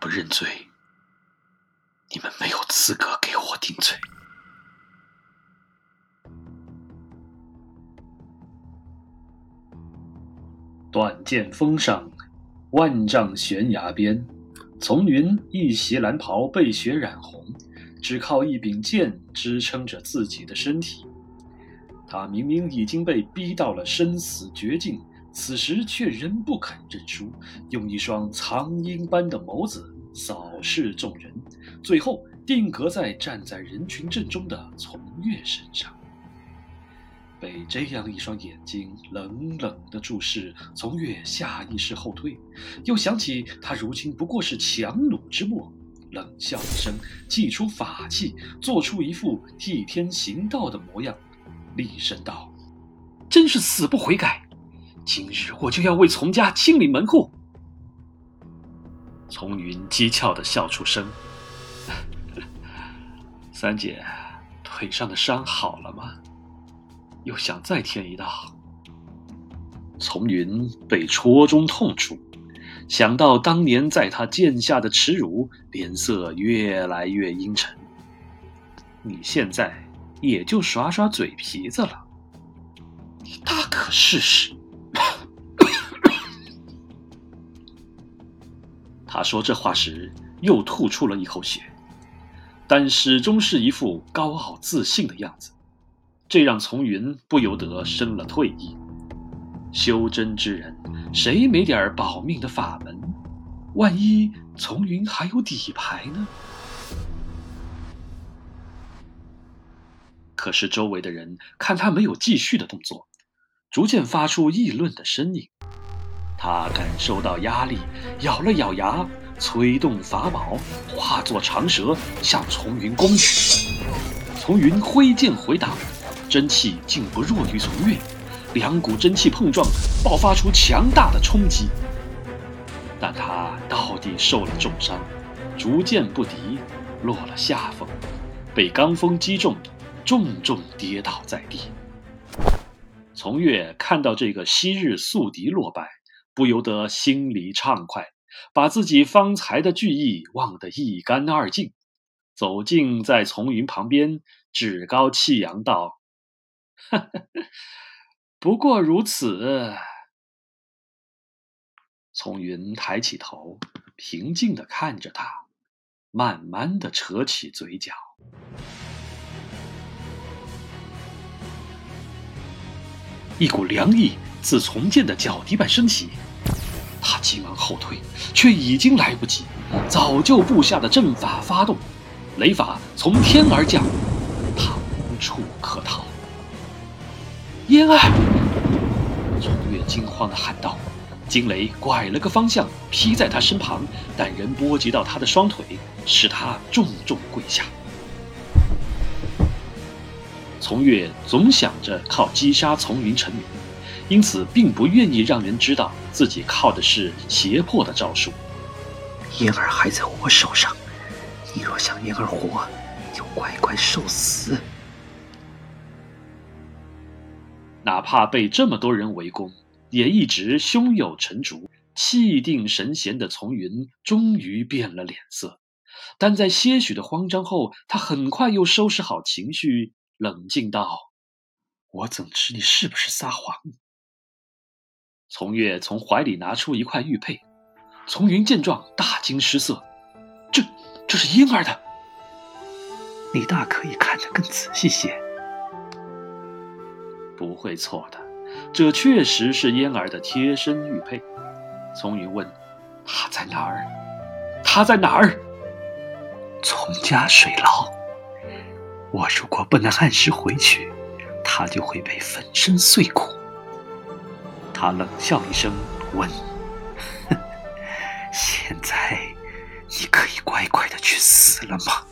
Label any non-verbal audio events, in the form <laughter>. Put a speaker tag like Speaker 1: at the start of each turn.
Speaker 1: 不认罪，你们没有资格给我定罪。短剑锋上，万丈悬崖边，丛云一袭蓝袍被血染红，只靠一柄剑支撑着自己的身体。他明明已经被逼到了生死绝境，此时却仍不肯认输，用一双苍鹰般的眸子扫视众人，最后定格在站在人群正中的从月身上。被这样一双眼睛冷冷的注视，从月下意识后退，又想起他如今不过是强弩之末，冷笑一声，祭出法器，做出一副替天行道的模样，厉声道：“真是死不悔改！今日我就要为从家清理门户。”从云讥诮的笑出声：“ <laughs> 三姐，腿上的伤好了吗？”又想再添一道。从云被戳中痛处，想到当年在他剑下的耻辱，脸色越来越阴沉。你现在也就耍耍嘴皮子了，你大可试试。他说这话时又吐出了一口血，但始终是一副高傲自信的样子。这让从云不由得生了退意。修真之人，谁没点保命的法门？万一从云还有底牌呢？可是周围的人看他没有继续的动作，逐渐发出议论的声音。他感受到压力，咬了咬牙，催动法宝，化作长蛇向丛云攻去。丛云挥剑回挡。真气竟不弱于从月，两股真气碰撞，爆发出强大的冲击。但他到底受了重伤，逐渐不敌，落了下风，被罡风击中，重重跌倒在地。从月看到这个昔日宿敌落败，不由得心里畅快，把自己方才的惧意忘得一干二净，走近在从云旁边，趾高气扬道。不过如此。从云抬起头，平静的看着他，慢慢的扯起嘴角。一股凉意自从剑的脚底板升起，急忙后退，却已经来不及，早就布下的阵法发动，雷法从天而降，他无处可逃。燕儿！从月惊慌的喊道。惊雷拐了个方向，劈在他身旁，但仍波及到他的双腿，使他重重跪下。从月总想着靠击杀从云成名，因此并不愿意让人知道自己靠的是胁迫的招数。
Speaker 2: 嫣儿还在我手上，你若想嫣儿活，就乖乖受死。
Speaker 1: 哪怕被这么多人围攻，也一直胸有成竹、气定神闲的丛云，终于变了脸色。但在些许的慌张后，他很快又收拾好情绪，冷静道：“我怎知你是不是撒谎？”从月从怀里拿出一块玉佩，从云见状大惊失色：“这，这是婴儿的。
Speaker 2: 你大可以看得更仔细些。”
Speaker 1: 不会错的，这确实是嫣儿的贴身玉佩。从云问：“他在哪儿？他在哪儿？”
Speaker 2: 从家水牢。我如果不能按时回去，他就会被粉身碎骨。
Speaker 1: 他冷笑一声，问：“ <laughs>
Speaker 2: 现在你可以乖乖的去死了吗？”